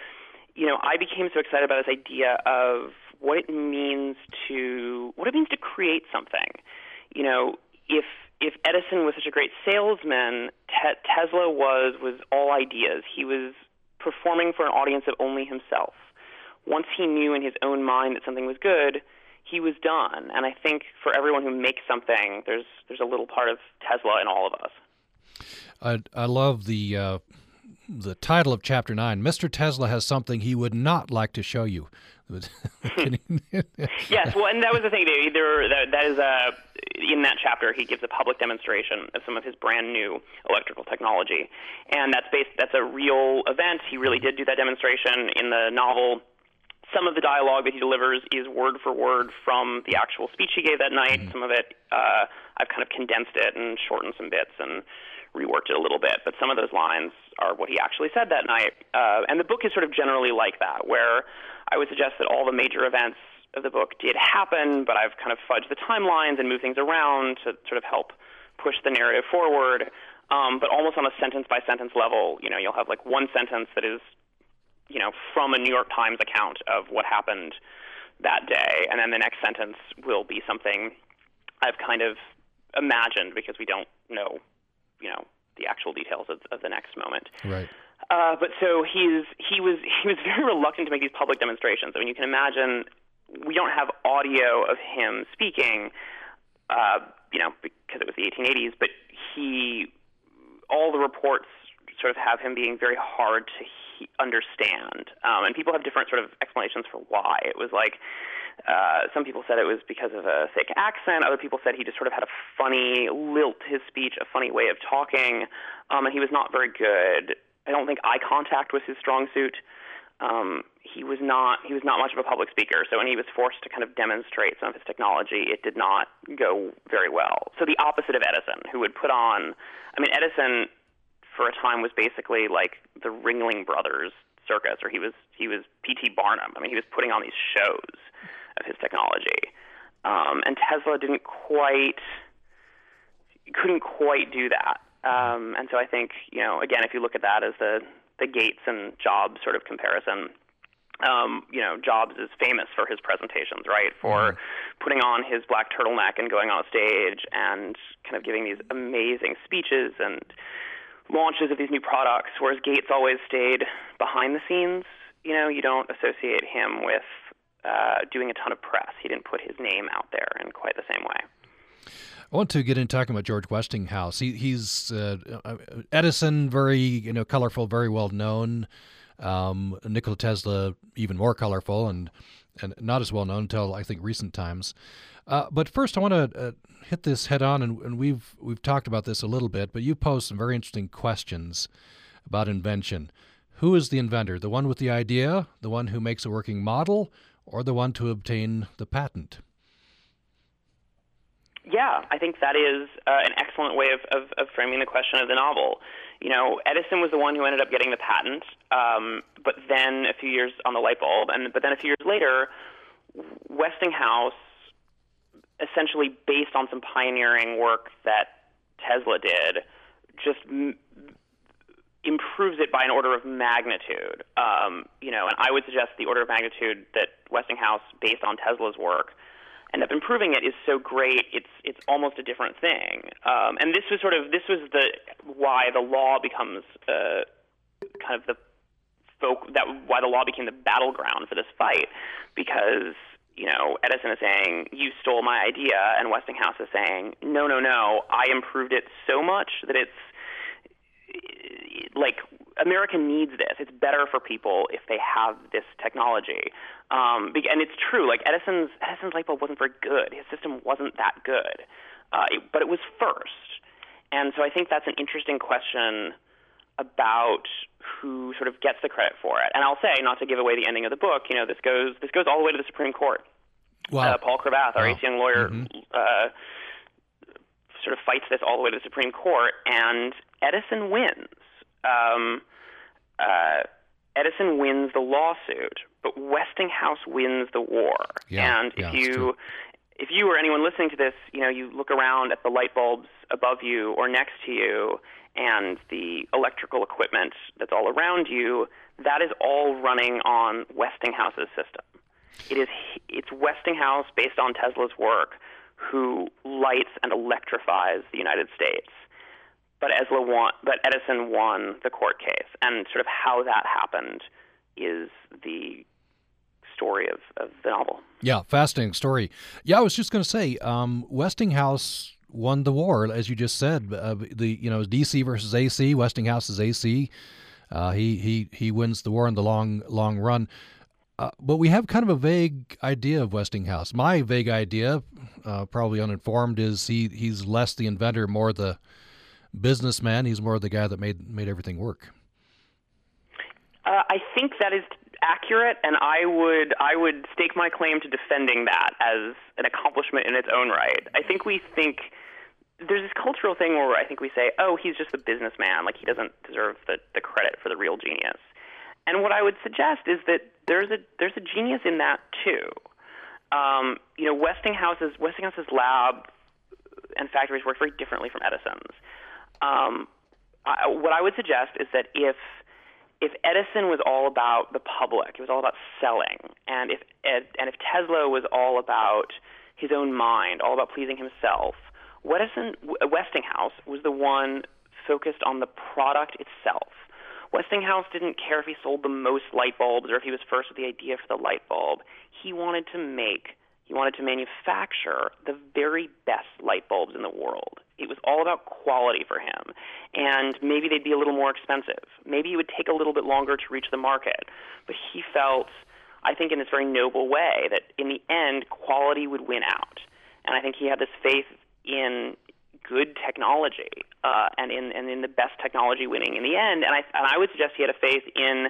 [SPEAKER 2] you know, I became so excited about this idea of what it means to what it means to create something. You know, if if Edison was such a great salesman, te- Tesla was was all ideas. He was performing for an audience of only himself. Once he knew in his own mind that something was good, he was done. And I think for everyone who makes something, there's there's a little part of Tesla in all of us.
[SPEAKER 1] I I love the uh, the title of chapter nine. Mr. Tesla has something he would not like to show you. [laughs] [laughs]
[SPEAKER 2] yes, well, and that was the thing. There, that, that is a in that chapter he gives a public demonstration of some of his brand new electrical technology, and that's based. That's a real event. He really did do that demonstration in the novel some of the dialogue that he delivers is word for word from the actual speech he gave that night. Mm-hmm. Some of it, uh, I've kind of condensed it and shortened some bits and reworked it a little bit. But some of those lines are what he actually said that night. Uh, and the book is sort of generally like that, where I would suggest that all the major events of the book did happen, but I've kind of fudged the timelines and moved things around to sort of help push the narrative forward. Um, but almost on a sentence by sentence level, you know, you'll have like one sentence that is you know, from a New York Times account of what happened that day, and then the next sentence will be something I've kind of imagined because we don't know, you know, the actual details of, of the next moment.
[SPEAKER 1] Right.
[SPEAKER 2] Uh, but so he's he was [laughs] he was very reluctant to make these public demonstrations. I mean, you can imagine we don't have audio of him speaking, uh, you know, because it was the 1880s. But he, all the reports sort of have him being very hard to understand. Um, and people have different sort of explanations for why. It was like uh, some people said it was because of a thick accent. Other people said he just sort of had a funny lilt to his speech, a funny way of talking, um, and he was not very good. I don't think eye contact was his strong suit. Um, he was not he was not much of a public speaker. So when he was forced to kind of demonstrate some of his technology, it did not go very well. So the opposite of Edison, who would put on, I mean, Edison for a time was basically like the Ringling Brothers circus, or he was he was P.T. Barnum. I mean, he was putting on these shows of his technology, um, and Tesla didn't quite couldn't quite do that. Um, and so I think you know again, if you look at that as the the Gates and Jobs sort of comparison. Um, you know, Jobs is famous for his presentations, right? For mm-hmm. putting on his black turtleneck and going on stage and kind of giving these amazing speeches and launches of these new products, whereas Gates always stayed behind the scenes. You know, you don't associate him with uh, doing a ton of press. He didn't put his name out there in quite the same way.
[SPEAKER 1] I want to get in talking about George Westinghouse. He, he's uh, uh, Edison, very you know colorful, very well known. Um, Nikola Tesla, even more colorful and and not as well known until I think recent times. Uh, but first, I want to uh, hit this head on, and, and, we've we've talked about this a little bit. But you posed some very interesting questions about invention. Who is the inventor? The one with the idea, the one who makes a working model, or the one to obtain the patent?
[SPEAKER 2] Yeah, I think that is uh, an excellent way of, of, of framing the question of the novel. You know, Edison was the one who ended up getting the patent, um, but then a few years on the light bulb, and but then a few years later, Westinghouse, essentially based on some pioneering work that Tesla did, just m- improves it by an order of magnitude. Um, you know, and I would suggest the order of magnitude that Westinghouse, based on Tesla's work, end up improving it is so great. It's it's almost a different thing. Um, and this was sort of this was the why the law becomes uh, kind of the folk that why the law became the battleground for this fight because you know Edison is saying you stole my idea and Westinghouse is saying no no no I improved it so much that it's like America needs this. It's better for people if they have this technology. Um, and it's true. Like Edison's Edison's light bulb wasn't very good. His system wasn't that good, uh, it, but it was first. And so I think that's an interesting question about who sort of gets the credit for it. And I'll say, not to give away the ending of the book, you know, this goes this goes all the way to the Supreme Court.
[SPEAKER 1] Wow.
[SPEAKER 2] Uh, Paul Cravath, our
[SPEAKER 1] Wow.
[SPEAKER 2] ace young lawyer,
[SPEAKER 1] Mhm.
[SPEAKER 2] uh, sort of fights this all the way to the Supreme Court, and Edison wins. Um, uh, Edison wins the lawsuit, but Westinghouse wins the war.
[SPEAKER 1] Yeah,
[SPEAKER 2] and if
[SPEAKER 1] yeah,
[SPEAKER 2] you if you or anyone listening to this, you know, you look around at the light bulbs above you or next to you and the electrical equipment that's all around you, that is all running on Westinghouse's system. It is it's Westinghouse based on Tesla's work who lights and electrifies the United States. But Esla won, but Edison won the court case, and sort of how that happened is the story of, of the novel.
[SPEAKER 1] Yeah, fascinating story. Yeah, I was just going to say, um, Westinghouse won the war, as you just said. Uh, the you know DC versus AC. Westinghouse is AC. Uh, he he he wins the war in the long long run. Uh, but we have kind of a vague idea of Westinghouse. My vague idea, uh, probably uninformed, is he he's less the inventor, more the businessman. He's more the guy that made made everything work.
[SPEAKER 2] Uh, I think that is accurate, and I would I would stake my claim to defending that as an accomplishment in its own right. I think we think there's this cultural thing where I think we say, "Oh, he's just a businessman; like he doesn't deserve the, the credit for the real genius." And what I would suggest is that there's a there's a genius in that too. Um, you know, Westinghouse's Westinghouse's lab and factories work very differently from Edison's. Um, I, what I would suggest is that if if Edison was all about the public, it was all about selling, and if Ed, and if Tesla was all about his own mind, all about pleasing himself, Edison, Westinghouse was the one focused on the product itself. Westinghouse didn't care if he sold the most light bulbs or if he was first with the idea for the light bulb. He wanted to make, he wanted to manufacture the very best light bulbs in the world. It was all about quality for him. And maybe they'd be a little more expensive. Maybe it would take a little bit longer to reach the market. But he felt, I think, in this very noble way, that in the end, quality would win out. And I think he had this faith in good technology uh, and in and in the best technology winning in the end. And I and I would suggest he had a faith in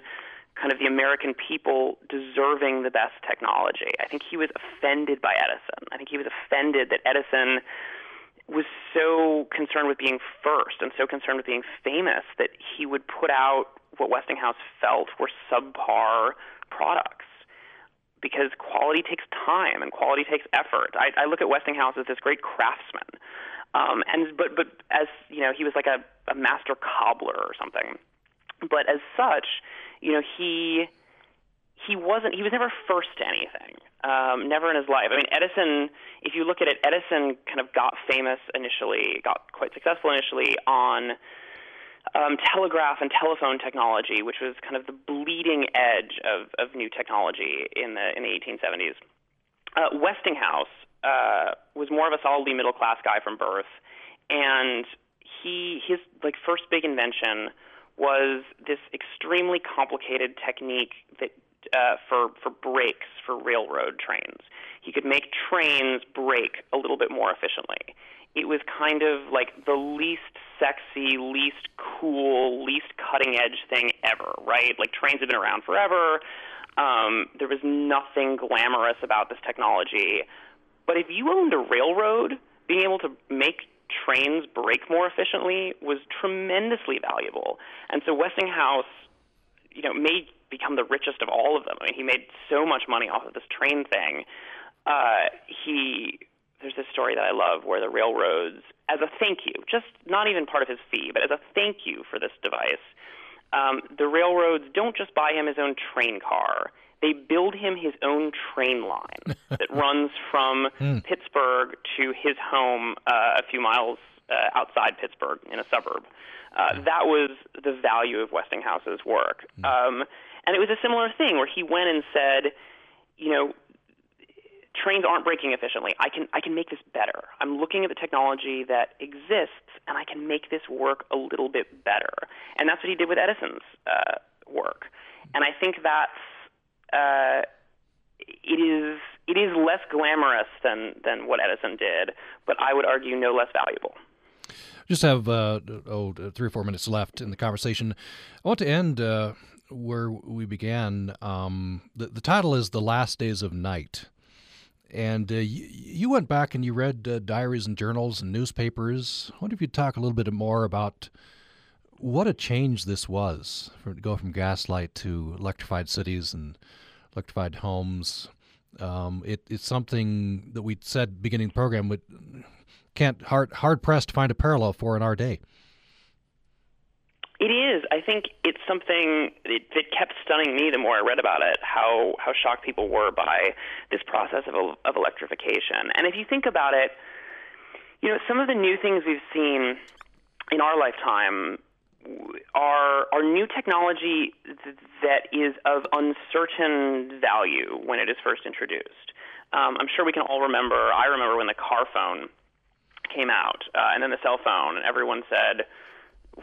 [SPEAKER 2] kind of the American people deserving the best technology. I think he was offended by Edison. I think he was offended that Edison was so concerned with being first and so concerned with being famous that he would put out what Westinghouse felt were subpar products because quality takes time and quality takes effort. I, I look at Westinghouse as this great craftsman, um, and but but as you know, he was like a, a master cobbler or something. But as such, you know, he he wasn't he was never first to anything. Um, never in his life. I mean, Edison. If you look at it, Edison kind of got famous initially, got quite successful initially on um, telegraph and telephone technology, which was kind of the bleeding edge of, of new technology in the in the 1870s. Uh, Westinghouse uh, was more of a solidly middle class guy from birth, and he his like first big invention was this extremely complicated technique that uh, for for brakes for railroad trains. He could make trains brake a little bit more efficiently. It was kind of like the least sexy, least cool, least cutting edge thing ever, right? Like trains have been around forever. Um, there was nothing glamorous about this technology. But if you owned a railroad, being able to make trains brake more efficiently was tremendously valuable. And so Westinghouse, you know, may become the richest of all of them. I mean, he made so much money off of this train thing. Uh, he there's this story that I love where the railroads, as a thank you, just not even part of his fee, but as a thank you for this device, um, the railroads don't just buy him his own train car. They build him his own train line [laughs] that runs from
[SPEAKER 1] Hmm.
[SPEAKER 2] Pittsburgh to his home uh, a few miles uh, outside Pittsburgh in a suburb. Uh, that was the value of Westinghouse's work. Um, and it was a similar thing where he went and said, you know, trains aren't braking efficiently. I can I can make this better. I'm looking at the technology that exists, and I can make this work a little bit better. And that's what he did with Edison's uh, work. And I think that's uh, it is it is less glamorous than than what Edison did, but I would argue no less valuable.
[SPEAKER 1] Just have uh, oh three or four minutes left in the conversation. I want to end uh, where we began. Um, the the title is "The Last Days of Night," and uh, you, you went back and you read uh, diaries and journals and newspapers. I wonder if you'd talk a little bit more about what a change this was for to go from gaslight to electrified cities and electrified homes. Um, it, it's something that we said beginning the program would can't hard hard pressed to find a parallel for in our day.
[SPEAKER 2] It is. I think it's something it, that kept stunning me the more I read about it. How how shocked people were by this process of of electrification. And if you think about it, you know, some of the new things we've seen in our lifetime are are new technology th- that is of uncertain value when it is first introduced. Um, I'm sure we can all remember. I remember when the car phone came out, uh, and then the cell phone, and everyone said,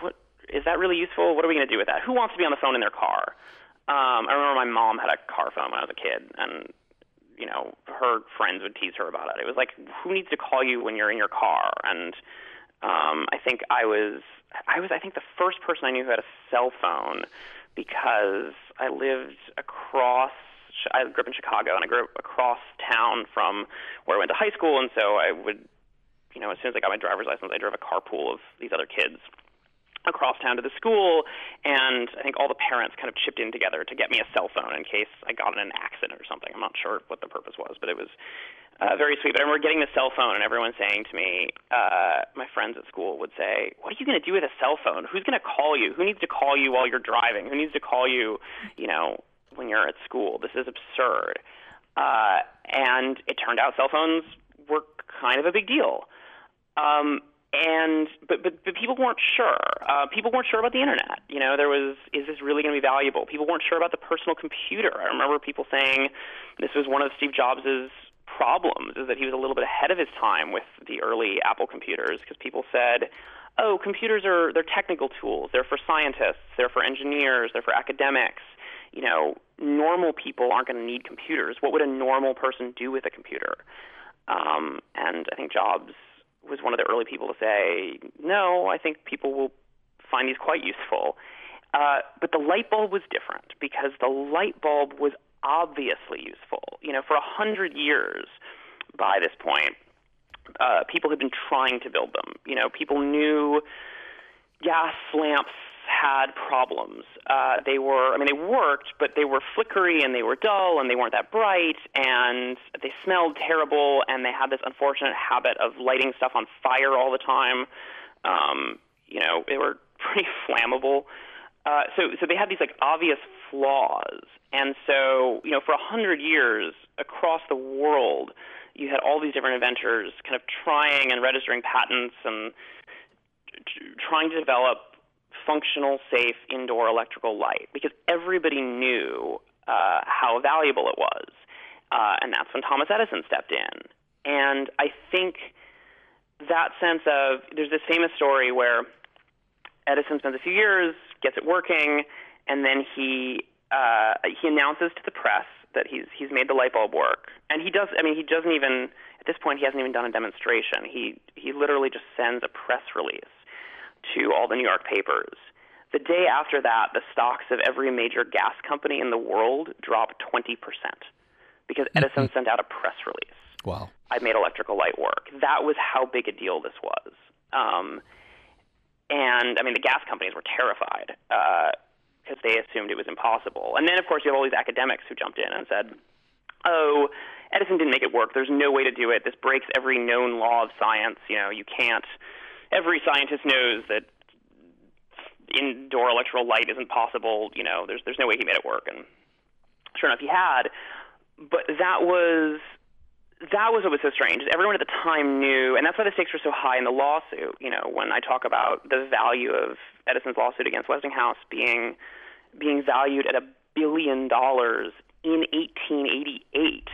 [SPEAKER 2] "What is that really useful? What are we going to do with that? Who wants to be on the phone in their car?" Um, I remember my mom had a car phone when I was a kid, and you know her friends would tease her about it. It was like, "Who needs to call you when you're in your car?" And um, I think I was, I was, I think the first person I knew who had a cell phone because I lived across. I grew up in Chicago, and I grew up across town from where I went to high school, and so I would you know, as soon as I got my driver's license, I drove a carpool of these other kids across town to the school, and I think all the parents kind of chipped in together to get me a cell phone in case I got in an accident or something. I'm not sure what the purpose was, but it was uh, very sweet. But I remember getting the cell phone and everyone saying to me, uh, my friends at school would say, "What are you going to do with a cell phone? Who's going to call you? Who needs to call you while you're driving? Who needs to call you, you know, when you're at school? This is absurd." Uh, and it turned out cell phones were kind of a big deal. Um, and but, but but people weren't sure. Uh, people weren't sure about the internet. You know, there was is this really going to be valuable? People weren't sure about the personal computer. I remember people saying this was one of Steve Jobs's problems is that he was a little bit ahead of his time with the early Apple computers because people said, "Oh, computers are they're technical tools. They're for scientists. They're for engineers. They're for academics." You know, normal people aren't going to need computers. What would a normal person do with a computer? Um, and I think Jobs was one of the early people to say, no, I think people will find these quite useful. Uh, but the light bulb was different because the light bulb was obviously useful. You know, for a hundred years by this point, uh, people had been trying to build them. You know, people knew gas lamps had problems. Uh, they were, I mean, they worked, but they were flickery and they were dull and they weren't that bright and they smelled terrible and they had this unfortunate habit of lighting stuff on fire all the time. Um, you know, they were [laughs] pretty flammable. Uh, so, so they had these like obvious flaws, and so you know, for a hundred years across the world, you had all these different inventors kind of trying and registering patents and trying to develop functional, safe indoor electrical light because everybody knew uh, how valuable it was. Uh, and that's when Thomas Edison stepped in. And I think that sense of there's this famous story where Edison spends a few years, gets it working, and then he uh, he announces to the press that he's he's made the light bulb work. And he does. I mean, he doesn't even at this point he hasn't even done a demonstration. He he literally just sends a press release to all the New York papers. The day after that, the stocks of every major gas company in the world dropped 20% because Edison sent out a press release.
[SPEAKER 1] Wow.
[SPEAKER 2] I made electrical light work. That was how big a deal this was. Um, and I mean, the gas companies were terrified because uh, they assumed it was impossible. And then, of course, you have all these academics who jumped in and said, "Oh, Edison didn't make it work. There's no way to do it. This breaks every known law of science. You know, you can't." Every scientist knows that indoor electrical light isn't possible. You know, there's there's no way he made it work. And sure enough, he had. But that was that was what was so strange. Everyone at the time knew, and that's why the stakes were so high in the lawsuit. You know, when I talk about the value of Edison's lawsuit against Westinghouse being being valued at a billion dollars in 1888,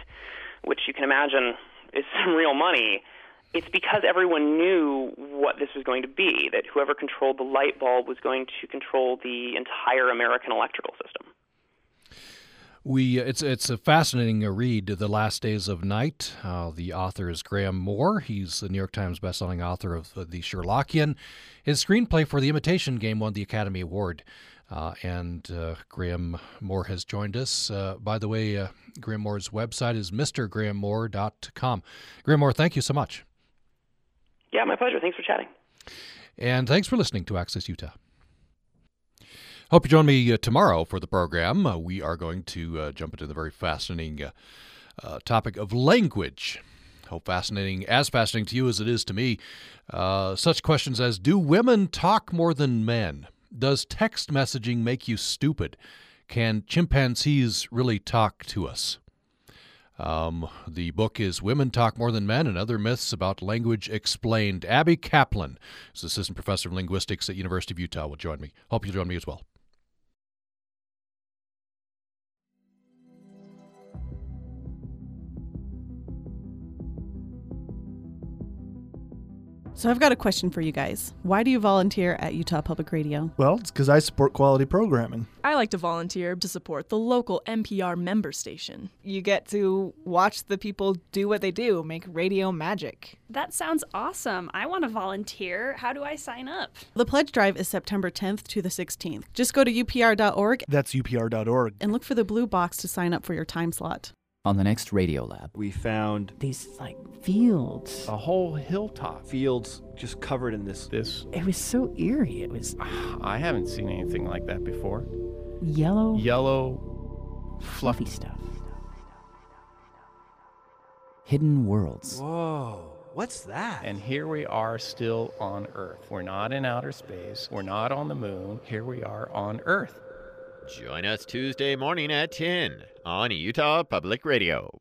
[SPEAKER 2] which you can imagine is [laughs] some real money. It's because everyone knew what this was going to be, that whoever controlled the light bulb was going to control the entire American electrical system.
[SPEAKER 1] We uh, it's it's a fascinating uh, read. The Last Days of Night. Uh, the author is Graham Moore. He's the New York Times bestselling author of uh, the Sherlockian. His screenplay for The Imitation Game won the Academy Award. Uh, and uh, Graham Moore has joined us. by the way, Graham Moore's website is mrgrahammoore.com. Graham Moore, thank you so much.
[SPEAKER 2] Yeah, my pleasure. Thanks for chatting.
[SPEAKER 1] And thanks for listening to Access Utah. Hope you join me uh, tomorrow for the program. Uh, we are going to uh, jump into the very fascinating uh, uh, topic of language. Hope fascinating, as fascinating to you as it is to me. Uh, such questions as Do women talk more than men? Does text messaging make you stupid? Can chimpanzees really talk to us? Um, the book is Women Talk More Than Men and Other Myths About Language Explained. Abby Kaplan is Assistant Professor of Linguistics at University of Utah will join me. Hope you'll join me as well.
[SPEAKER 12] So I've got a question for you guys. Why do you volunteer at Utah Public Radio?
[SPEAKER 13] Well, it's because I support quality programming.
[SPEAKER 14] I like to volunteer to support the local NPR member station.
[SPEAKER 15] You get to watch the people do what they do, make radio magic.
[SPEAKER 16] That sounds awesome. I want to volunteer. How do I sign up?
[SPEAKER 12] The pledge drive is September 10th to the 16th. Just go to upr.org.
[SPEAKER 13] That's upr.org.
[SPEAKER 12] And look for the blue box to sign up for your time slot.
[SPEAKER 17] On the next Radio Lab,
[SPEAKER 18] we found
[SPEAKER 19] these like fields,
[SPEAKER 18] a whole hilltop, fields just covered in this. This.
[SPEAKER 19] It was so eerie. It was. [sighs]
[SPEAKER 18] I haven't seen anything like that before.
[SPEAKER 19] Yellow.
[SPEAKER 18] Yellow,
[SPEAKER 19] fluffy stuff. Hidden worlds.
[SPEAKER 20] Whoa. What's that?
[SPEAKER 18] And here we are still on Earth. We're not in outer space. We're not on the moon. Here we are on Earth.
[SPEAKER 9] Join us Tuesday morning at 10 on Utah Public Radio.